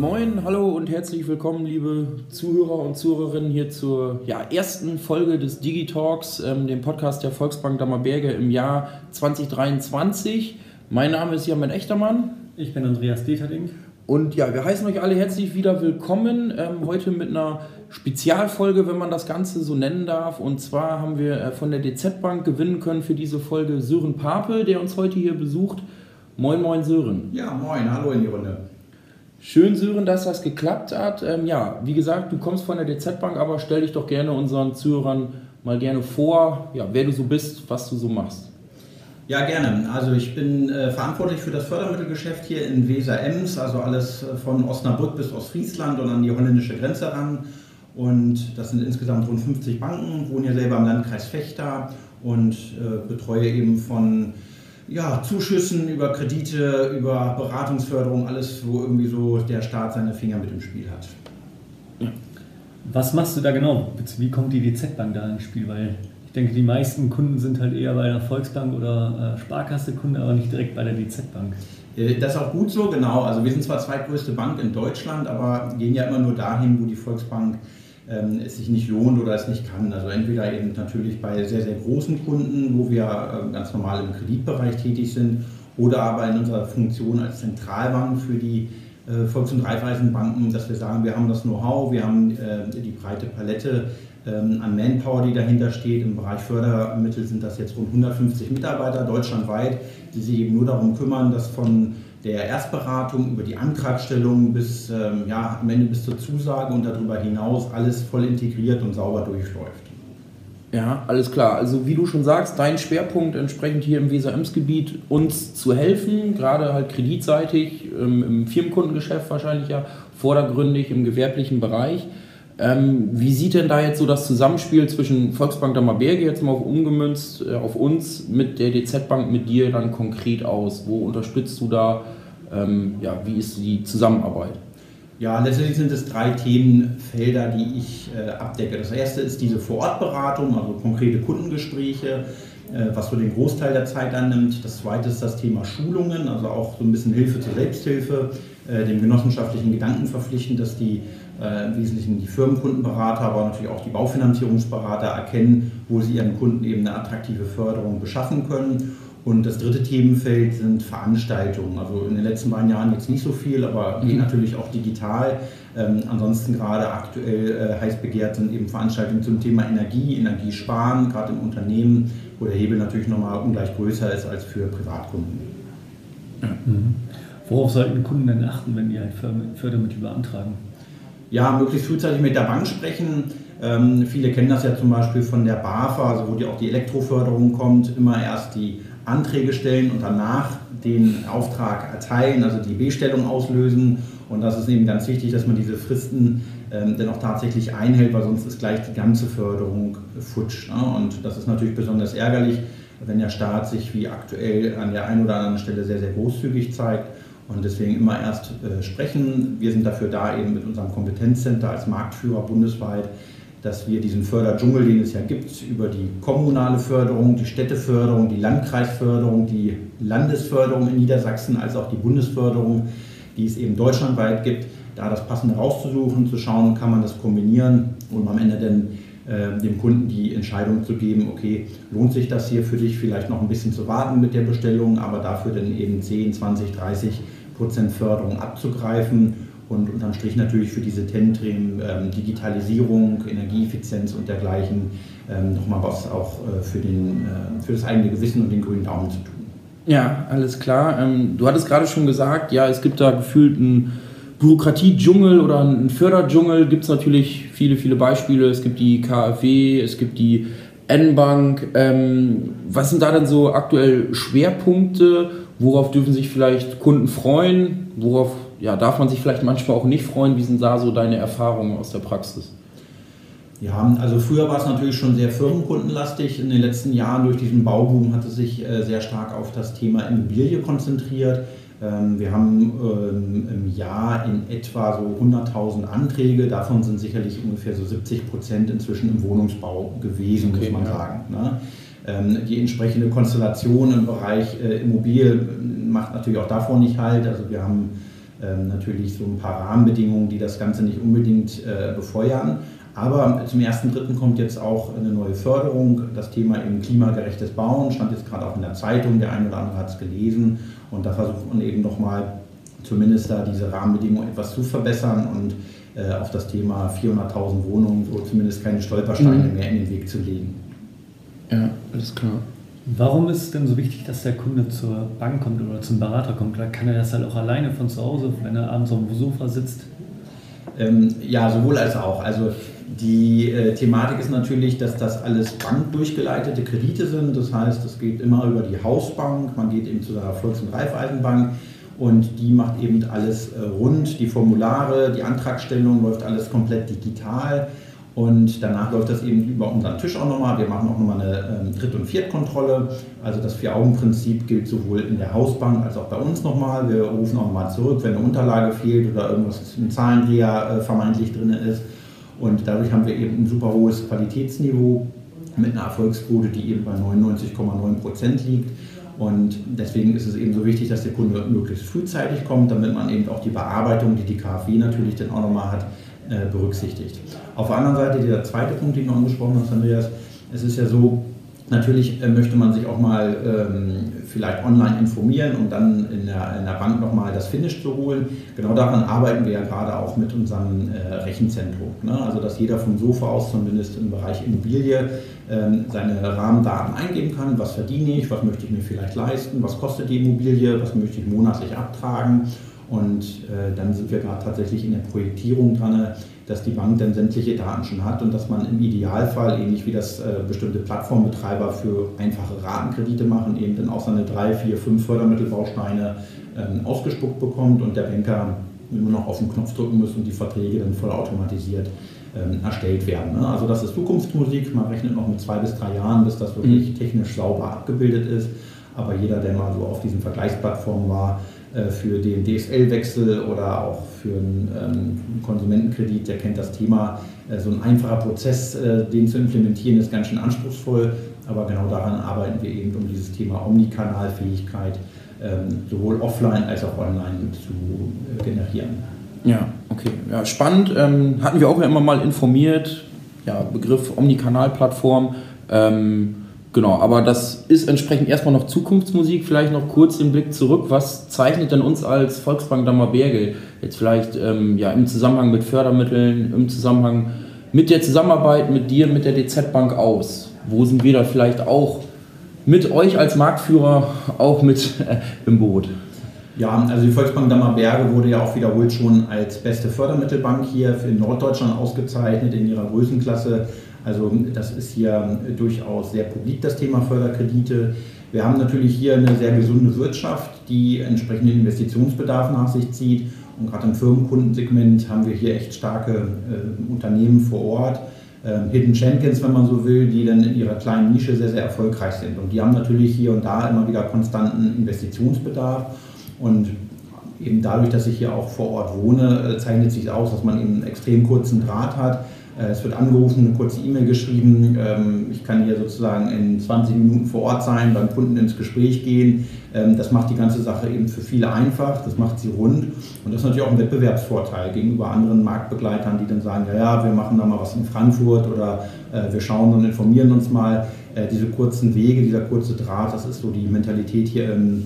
Moin hallo und herzlich willkommen, liebe Zuhörer und Zuhörerinnen, hier zur ja, ersten Folge des Digitalks, ähm, dem Podcast der Volksbank Dammerberge im Jahr 2023. Mein Name ist Jan Echtermann. Ich bin Andreas Deterding. Und ja, wir heißen euch alle herzlich wieder willkommen. Ähm, heute mit einer Spezialfolge, wenn man das Ganze so nennen darf. Und zwar haben wir äh, von der DZ Bank gewinnen können für diese Folge Sören Pape, der uns heute hier besucht. Moin, moin, Sören. Ja, moin, hallo in die Runde. Schön, Sören, dass das geklappt hat. Ähm, ja, wie gesagt, du kommst von der DZ Bank, aber stell dich doch gerne unseren Zuhörern mal gerne vor, ja, wer du so bist, was du so machst. Ja, gerne. Also ich bin äh, verantwortlich für das Fördermittelgeschäft hier in Weser-Ems, also alles äh, von Osnabrück bis Ostfriesland und an die holländische Grenze ran. Und das sind insgesamt rund 50 Banken, wohne hier selber im Landkreis Fechter und äh, betreue eben von ja, Zuschüssen, über Kredite, über Beratungsförderung, alles, wo irgendwie so der Staat seine Finger mit im Spiel hat. Was machst du da genau? Wie kommt die DZ-Bank da ins Spiel? Weil ich denke, die meisten Kunden sind halt eher bei der Volksbank oder äh, Sparkasse Kunde, aber nicht direkt bei der DZ-Bank. Äh, das ist auch gut so, genau. Also wir sind zwar zweitgrößte Bank in Deutschland, aber gehen ja immer nur dahin, wo die Volksbank ähm, es sich nicht lohnt oder es nicht kann. Also entweder eben natürlich bei sehr, sehr großen Kunden, wo wir äh, ganz normal im Kreditbereich tätig sind, oder aber in unserer Funktion als Zentralbank für die äh, Volks- und Raiffeisenbanken, dass wir sagen, wir haben das Know-how, wir haben äh, die breite Palette ähm, an Manpower, die dahinter steht. Im Bereich Fördermittel sind das jetzt rund 150 Mitarbeiter deutschlandweit, die sich eben nur darum kümmern, dass von der Erstberatung über die Antragstellung bis ähm, ja, am Ende bis zur Zusage und darüber hinaus alles voll integriert und sauber durchläuft. Ja, alles klar. Also wie du schon sagst, dein Schwerpunkt entsprechend hier im Weser-Ems-Gebiet uns zu helfen, gerade halt kreditseitig, ähm, im Firmenkundengeschäft wahrscheinlich ja, vordergründig im gewerblichen Bereich. Ähm, wie sieht denn da jetzt so das Zusammenspiel zwischen Volksbank Dammerberge jetzt mal auf umgemünzt äh, auf uns mit der DZ Bank mit dir dann konkret aus? Wo unterstützt du da? Ähm, ja, wie ist die Zusammenarbeit? Ja, letztendlich sind es drei Themenfelder, die ich äh, abdecke. Das erste ist diese Vorortberatung, also konkrete Kundengespräche, äh, was so den Großteil der Zeit annimmt. Das zweite ist das Thema Schulungen, also auch so ein bisschen Hilfe zur Selbsthilfe, dem genossenschaftlichen Gedanken verpflichten, dass die äh, im Wesentlichen die Firmenkundenberater, aber natürlich auch die Baufinanzierungsberater erkennen, wo sie ihren Kunden eben eine attraktive Förderung beschaffen können. Und das dritte Themenfeld sind Veranstaltungen. Also in den letzten beiden Jahren jetzt nicht so viel, aber geht mhm. natürlich auch digital. Ähm, ansonsten gerade aktuell äh, heiß begehrt sind eben Veranstaltungen zum Thema Energie, Energiesparen, gerade im Unternehmen, wo der Hebel natürlich nochmal ungleich größer ist als für Privatkunden. Mhm. Worauf sollten Kunden denn achten, wenn die halt Fördermittel beantragen? ja, möglichst frühzeitig mit der Bank sprechen. Ähm, viele kennen das ja zum Beispiel von der BAFA, also wo die auch die Elektroförderung kommt, immer erst die Anträge stellen und danach den Auftrag erteilen, also die B-Stellung auslösen. Und das ist eben ganz wichtig, dass man diese Fristen ähm, dann auch tatsächlich einhält, weil sonst ist gleich die ganze Förderung futsch. Ne? Und das ist natürlich besonders ärgerlich, wenn der Staat sich wie aktuell an der einen oder anderen Stelle sehr, sehr großzügig zeigt und deswegen immer erst äh, sprechen. Wir sind dafür da, eben mit unserem Kompetenzcenter als Marktführer bundesweit, dass wir diesen Förderdschungel, den es ja gibt, über die kommunale Förderung, die Städteförderung, die Landkreisförderung, die Landesförderung in Niedersachsen, als auch die Bundesförderung, die es eben deutschlandweit gibt, da das Passende rauszusuchen, zu schauen, kann man das kombinieren und am Ende dann äh, dem Kunden die Entscheidung zu geben, okay, lohnt sich das hier für dich vielleicht noch ein bisschen zu warten mit der Bestellung, aber dafür dann eben 10, 20, 30 Prozent Förderung abzugreifen und unterm Strich natürlich für diese Themen ähm, Digitalisierung, Energieeffizienz und dergleichen ähm, nochmal was auch äh, für, den, äh, für das eigene Gewissen und den grünen Daumen zu tun. Ja, alles klar. Ähm, du hattest gerade schon gesagt, ja, es gibt da gefühlt einen Bürokratie-Dschungel oder einen Förderdschungel. Gibt es natürlich viele, viele Beispiele. Es gibt die KfW, es gibt die N-Bank. Ähm, was sind da denn so aktuell Schwerpunkte Worauf dürfen sich vielleicht Kunden freuen? Worauf ja, darf man sich vielleicht manchmal auch nicht freuen? Wie sind da so deine Erfahrungen aus der Praxis? Ja, also früher war es natürlich schon sehr firmenkundenlastig. In den letzten Jahren durch diesen Bauboom hat es sich äh, sehr stark auf das Thema Immobilie konzentriert. Ähm, wir haben ähm, im Jahr in etwa so 100.000 Anträge. Davon sind sicherlich ungefähr so 70 Prozent inzwischen im Wohnungsbau gewesen, okay, muss man ja. sagen. Ähm, die entsprechende Konstellation im Bereich äh, Immobilie macht natürlich auch davor nicht halt. Also wir haben ähm, natürlich so ein paar Rahmenbedingungen, die das Ganze nicht unbedingt äh, befeuern. Aber zum 1.3. kommt jetzt auch eine neue Förderung. Das Thema eben klimagerechtes Bauen stand jetzt gerade auch in der Zeitung. Der eine oder andere hat es gelesen. Und da versucht man eben nochmal zumindest da diese Rahmenbedingungen etwas zu verbessern und äh, auf das Thema 400.000 Wohnungen so zumindest keine Stolpersteine mhm. mehr in den Weg zu legen. Ja, alles klar. Warum ist es denn so wichtig, dass der Kunde zur Bank kommt oder zum Berater kommt? Da kann er das halt auch alleine von zu Hause, wenn er abends auf dem Sofa sitzt? Ähm, ja, sowohl als auch. Also die äh, Thematik ist natürlich, dass das alles bankdurchgeleitete Kredite sind. Das heißt, es geht immer über die Hausbank, man geht eben zu der Volks- und Raiffeisenbank und die macht eben alles äh, rund. Die Formulare, die Antragstellung läuft alles komplett digital. Und danach läuft das eben über unseren Tisch auch nochmal. Wir machen auch nochmal eine ähm, Dritt- und Viertkontrolle. Also das Vier-Augen-Prinzip gilt sowohl in der Hausbank als auch bei uns nochmal. Wir rufen auch nochmal zurück, wenn eine Unterlage fehlt oder irgendwas im Zahlendreher äh, vermeintlich drin ist. Und dadurch haben wir eben ein super hohes Qualitätsniveau mit einer Erfolgsquote, die eben bei 99,9 Prozent liegt. Und deswegen ist es eben so wichtig, dass der Kunde möglichst frühzeitig kommt, damit man eben auch die Bearbeitung, die die KfW natürlich dann auch nochmal hat, äh, berücksichtigt. Auf der anderen Seite, der zweite Punkt, den du angesprochen hast, Andreas, es ist ja so, Natürlich äh, möchte man sich auch mal ähm, vielleicht online informieren und dann in der, in der Bank nochmal das Finish zu holen. Genau daran arbeiten wir ja gerade auch mit unserem äh, Rechenzentrum. Ne? Also dass jeder vom Sofa aus zumindest im Bereich Immobilie ähm, seine Rahmendaten eingeben kann. Was verdiene ich, was möchte ich mir vielleicht leisten, was kostet die Immobilie, was möchte ich monatlich abtragen. Und äh, dann sind wir gerade tatsächlich in der Projektierung dran, dass die Bank dann sämtliche Daten schon hat und dass man im Idealfall, ähnlich wie das äh, bestimmte Plattformbetreiber für einfache Ratenkredite machen, eben dann auch seine drei, vier, fünf Fördermittelbausteine ähm, ausgespuckt bekommt und der Banker nur noch auf den Knopf drücken muss und die Verträge dann vollautomatisiert ähm, erstellt werden. Ne? Also das ist Zukunftsmusik, man rechnet noch mit zwei bis drei Jahren, bis das wirklich mhm. technisch sauber abgebildet ist. Aber jeder, der mal so auf diesen Vergleichsplattformen war, für den DSL-Wechsel oder auch für einen ähm, Konsumentenkredit, der kennt das Thema. Äh, so ein einfacher Prozess, äh, den zu implementieren, ist ganz schön anspruchsvoll, aber genau daran arbeiten wir eben, um dieses Thema Omnikanalfähigkeit ähm, sowohl offline als auch online zu generieren. Ja, okay. Ja, spannend. Ähm, hatten wir auch immer mal informiert. Ja, Begriff Omnikanalplattform. Ähm, Genau, aber das ist entsprechend erstmal noch Zukunftsmusik. Vielleicht noch kurz den Blick zurück. Was zeichnet denn uns als Volksbank Dammerberge jetzt vielleicht ähm, ja, im Zusammenhang mit Fördermitteln, im Zusammenhang mit der Zusammenarbeit mit dir, mit der DZ Bank aus? Wo sind wir da vielleicht auch mit euch als Marktführer auch mit äh, im Boot? Ja, also die Volksbank Dammerberge wurde ja auch wiederholt schon als beste Fördermittelbank hier für Norddeutschland ausgezeichnet in ihrer Größenklasse also das ist hier durchaus sehr publik, das Thema Förderkredite. Wir haben natürlich hier eine sehr gesunde Wirtschaft, die entsprechenden Investitionsbedarf nach sich zieht. Und gerade im Firmenkundensegment haben wir hier echt starke äh, Unternehmen vor Ort, äh, Hidden Champions, wenn man so will, die dann in ihrer kleinen Nische sehr, sehr erfolgreich sind. Und die haben natürlich hier und da immer wieder konstanten Investitionsbedarf. Und eben dadurch, dass ich hier auch vor Ort wohne, äh, zeichnet sich aus, dass man eben einen extrem kurzen Draht hat äh, es wird angerufen, eine kurze E-Mail geschrieben. Ähm, ich kann hier sozusagen in 20 Minuten vor Ort sein, beim Kunden ins Gespräch gehen. Ähm, das macht die ganze Sache eben für viele einfach, das macht sie rund. Und das ist natürlich auch ein Wettbewerbsvorteil gegenüber anderen Marktbegleitern, die dann sagen, ja, ja, wir machen da mal was in Frankfurt oder äh, wir schauen und informieren uns mal. Äh, diese kurzen Wege, dieser kurze Draht, das ist so die Mentalität hier im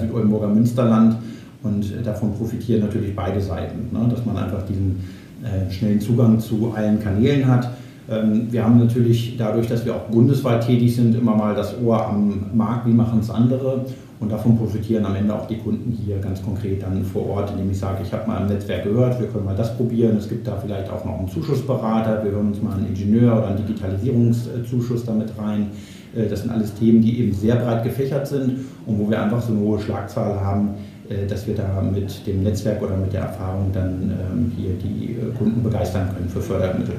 Südoldenburger Münsterland. Und davon profitieren natürlich beide Seiten, ne? dass man einfach diesen äh, schnellen Zugang zu allen Kanälen hat. Ähm, wir haben natürlich dadurch, dass wir auch bundesweit tätig sind, immer mal das Ohr am Markt, wie machen es andere. Und davon profitieren am Ende auch die Kunden hier ganz konkret dann vor Ort, indem ich sage, ich habe mal im Netzwerk gehört, wir können mal das probieren. Es gibt da vielleicht auch noch einen Zuschussberater, wir hören uns mal einen Ingenieur oder einen Digitalisierungszuschuss damit rein. Äh, das sind alles Themen, die eben sehr breit gefächert sind und wo wir einfach so eine hohe Schlagzahl haben, dass wir da mit dem Netzwerk oder mit der Erfahrung dann ähm, hier die äh, Kunden begeistern können für Fördermittel.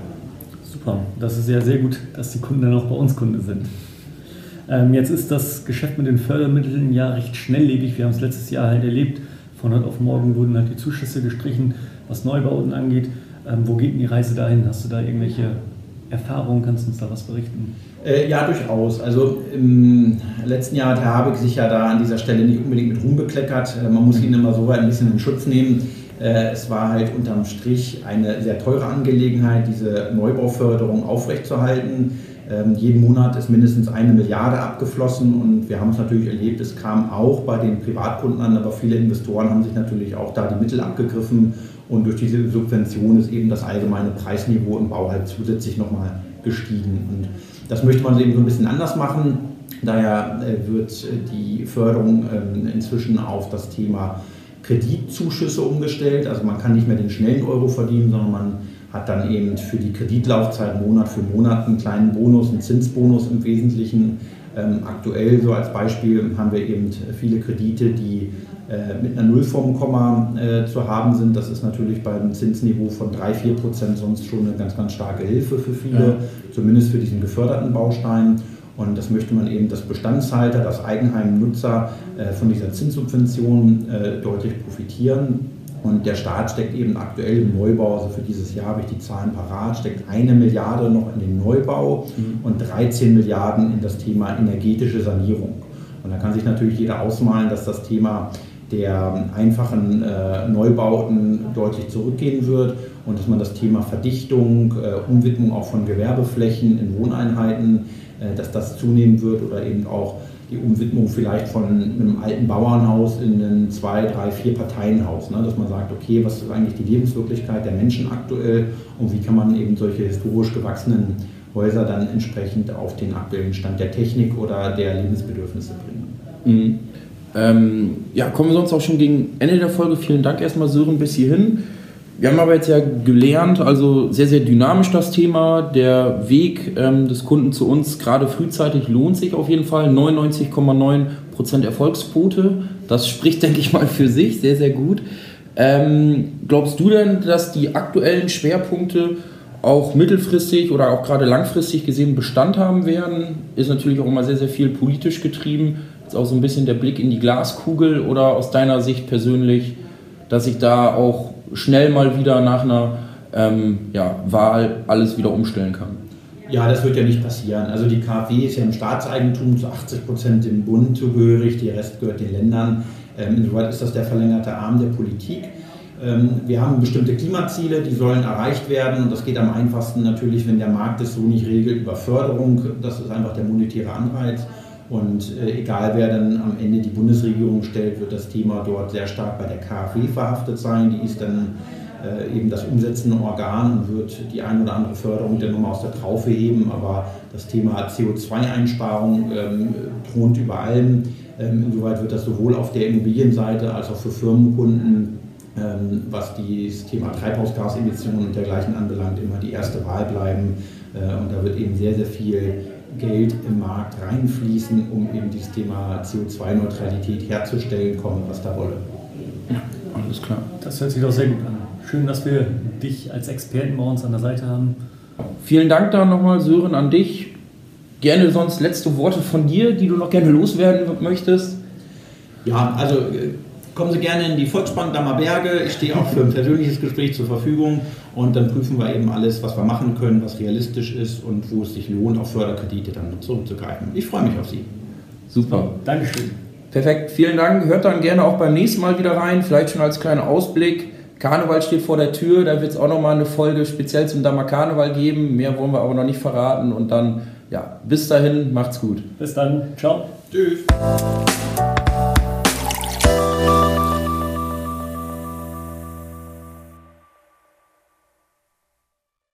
Super, das ist ja sehr gut, dass die Kunden dann auch bei uns Kunde sind. Ähm, jetzt ist das Geschäft mit den Fördermitteln ja recht schnelllebig. Wir haben es letztes Jahr halt erlebt. Von heute auf morgen wurden halt die Zuschüsse gestrichen, was Neubauten angeht. Ähm, wo geht denn die Reise dahin? Hast du da irgendwelche Erfahrungen? Kannst du uns da was berichten? Äh, ja, durchaus. Also im letzten Jahr hat Herr Habeck sich ja da an dieser Stelle nicht unbedingt mit Ruhm bekleckert. Äh, man muss ihn immer so weit ein bisschen in Schutz nehmen. Äh, es war halt unterm Strich eine sehr teure Angelegenheit, diese Neubauförderung aufrechtzuerhalten. Ähm, jeden Monat ist mindestens eine Milliarde abgeflossen und wir haben es natürlich erlebt, es kam auch bei den Privatkunden an, aber viele Investoren haben sich natürlich auch da die Mittel abgegriffen und durch diese Subvention ist eben das allgemeine Preisniveau im Bau halt zusätzlich nochmal gestiegen. Und das möchte man eben so ein bisschen anders machen. Daher äh, wird die Förderung ähm, inzwischen auf das Thema Kreditzuschüsse umgestellt. Also man kann nicht mehr den schnellen Euro verdienen, sondern man hat dann eben für die Kreditlaufzeit Monat für Monat einen kleinen Bonus, einen Zinsbonus im Wesentlichen. Ähm, aktuell, so als Beispiel, haben wir eben viele Kredite, die äh, mit einer Null vom Komma äh, zu haben sind. Das ist natürlich beim Zinsniveau von 3-4 Prozent sonst schon eine ganz, ganz starke Hilfe für viele, ja. zumindest für diesen geförderten Baustein. Und das möchte man eben, dass Bestandshalter, das Eigenheimnutzer äh, von dieser Zinssubvention deutlich profitieren. Und der Staat steckt eben aktuell im Neubau, also für dieses Jahr habe ich die Zahlen parat, steckt eine Milliarde noch in den Neubau mhm. und 13 Milliarden in das Thema energetische Sanierung. Und da kann sich natürlich jeder ausmalen, dass das Thema der einfachen äh, Neubauten deutlich zurückgehen wird und dass man das Thema Verdichtung, äh, Umwidmung auch von Gewerbeflächen in Wohneinheiten, äh, dass das zunehmen wird oder eben auch die Umwidmung vielleicht von einem alten Bauernhaus in ein zwei, drei, vier Parteienhaus. Ne? Dass man sagt, okay, was ist eigentlich die Lebenswirklichkeit der Menschen aktuell und wie kann man eben solche historisch gewachsenen Häuser dann entsprechend auf den aktuellen Stand der Technik oder der Lebensbedürfnisse bringen. Mhm. Ähm, ja, kommen wir sonst auch schon gegen Ende der Folge. Vielen Dank erstmal, Sören, bis hierhin. Wir haben aber jetzt ja gelernt, also sehr, sehr dynamisch das Thema. Der Weg ähm, des Kunden zu uns, gerade frühzeitig, lohnt sich auf jeden Fall. 99,9% Erfolgsquote. Das spricht, denke ich mal, für sich. Sehr, sehr gut. Ähm, glaubst du denn, dass die aktuellen Schwerpunkte auch mittelfristig oder auch gerade langfristig gesehen Bestand haben werden? Ist natürlich auch immer sehr, sehr viel politisch getrieben. Jetzt auch so ein bisschen der Blick in die Glaskugel oder aus deiner Sicht persönlich, dass sich da auch schnell mal wieder nach einer ähm, ja, Wahl alles wieder umstellen kann. Ja, das wird ja nicht passieren. Also die KfW ist ja im Staatseigentum zu 80 Prozent dem Bund zugehörig, der Rest gehört den Ländern. Ähm, insoweit ist das der verlängerte Arm der Politik. Ähm, wir haben bestimmte Klimaziele, die sollen erreicht werden und das geht am einfachsten natürlich, wenn der Markt es so nicht regelt über Förderung. Das ist einfach der monetäre Anreiz. Und äh, egal wer dann am Ende die Bundesregierung stellt, wird das Thema dort sehr stark bei der KfW verhaftet sein. Die ist dann äh, eben das umsetzende Organ und wird die ein oder andere Förderung dann nochmal aus der Traufe heben. Aber das Thema CO2-Einsparung ähm, thront über allem. Ähm, insoweit wird das sowohl auf der Immobilienseite als auch für Firmenkunden, ähm, was das Thema Treibhausgasemissionen und dergleichen anbelangt, immer die erste Wahl bleiben. Äh, und da wird eben sehr, sehr viel Geld im Markt reinfließen, um eben dieses Thema CO2-Neutralität herzustellen, kommen, was da wolle. Ja, alles klar. Das hört sich doch sehr gut an. Schön, dass wir dich als Experten bei uns an der Seite haben. Vielen Dank da nochmal, Sören, an dich. Gerne sonst letzte Worte von dir, die du noch gerne loswerden möchtest. Ja, also äh, kommen Sie gerne in die Volksbank Dammer Berge. Ich stehe auch für ein persönliches Gespräch zur Verfügung und dann prüfen wir eben alles, was wir machen können, was realistisch ist und wo es sich lohnt, auf Förderkredite dann zurückzugreifen. Ich freue mich auf Sie. Super. Dankeschön. Perfekt, vielen Dank. Hört dann gerne auch beim nächsten Mal wieder rein, vielleicht schon als kleiner Ausblick. Karneval steht vor der Tür, da wird es auch nochmal eine Folge speziell zum Dammer Karneval geben. Mehr wollen wir aber noch nicht verraten und dann, ja, bis dahin, macht's gut. Bis dann, ciao. Tschüss.